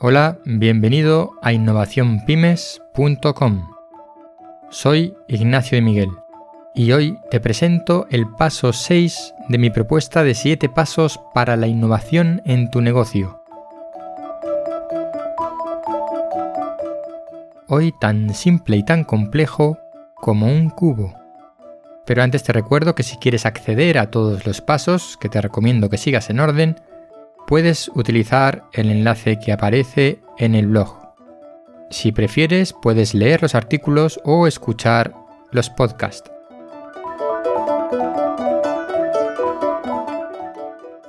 Hola, bienvenido a innovacionpymes.com. Soy Ignacio de Miguel y hoy te presento el paso 6 de mi propuesta de 7 pasos para la innovación en tu negocio. Hoy tan simple y tan complejo como un cubo. Pero antes te recuerdo que si quieres acceder a todos los pasos, que te recomiendo que sigas en orden, puedes utilizar el enlace que aparece en el blog. Si prefieres, puedes leer los artículos o escuchar los podcasts.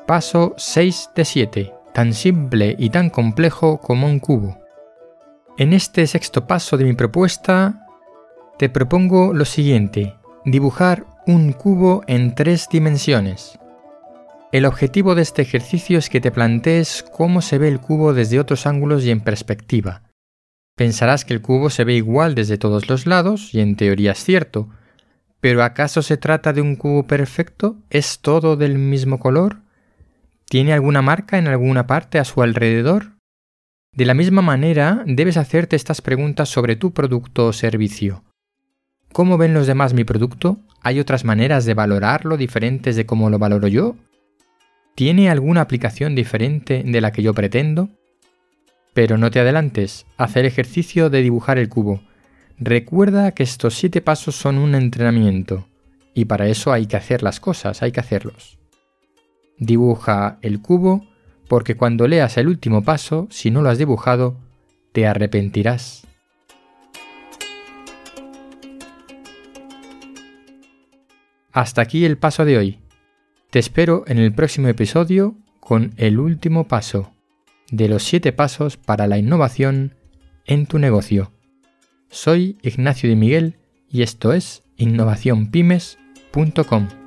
Paso 6 de 7, tan simple y tan complejo como un cubo. En este sexto paso de mi propuesta, te propongo lo siguiente, dibujar un cubo en tres dimensiones. El objetivo de este ejercicio es que te plantees cómo se ve el cubo desde otros ángulos y en perspectiva. Pensarás que el cubo se ve igual desde todos los lados, y en teoría es cierto, pero ¿acaso se trata de un cubo perfecto? ¿Es todo del mismo color? ¿Tiene alguna marca en alguna parte a su alrededor? De la misma manera, debes hacerte estas preguntas sobre tu producto o servicio. ¿Cómo ven los demás mi producto? ¿Hay otras maneras de valorarlo diferentes de cómo lo valoro yo? ¿Tiene alguna aplicación diferente de la que yo pretendo? Pero no te adelantes, haz el ejercicio de dibujar el cubo. Recuerda que estos siete pasos son un entrenamiento, y para eso hay que hacer las cosas, hay que hacerlos. Dibuja el cubo, porque cuando leas el último paso, si no lo has dibujado, te arrepentirás. Hasta aquí el paso de hoy. Te espero en el próximo episodio con el último paso de los siete pasos para la innovación en tu negocio. Soy Ignacio de Miguel y esto es innovacionpymes.com.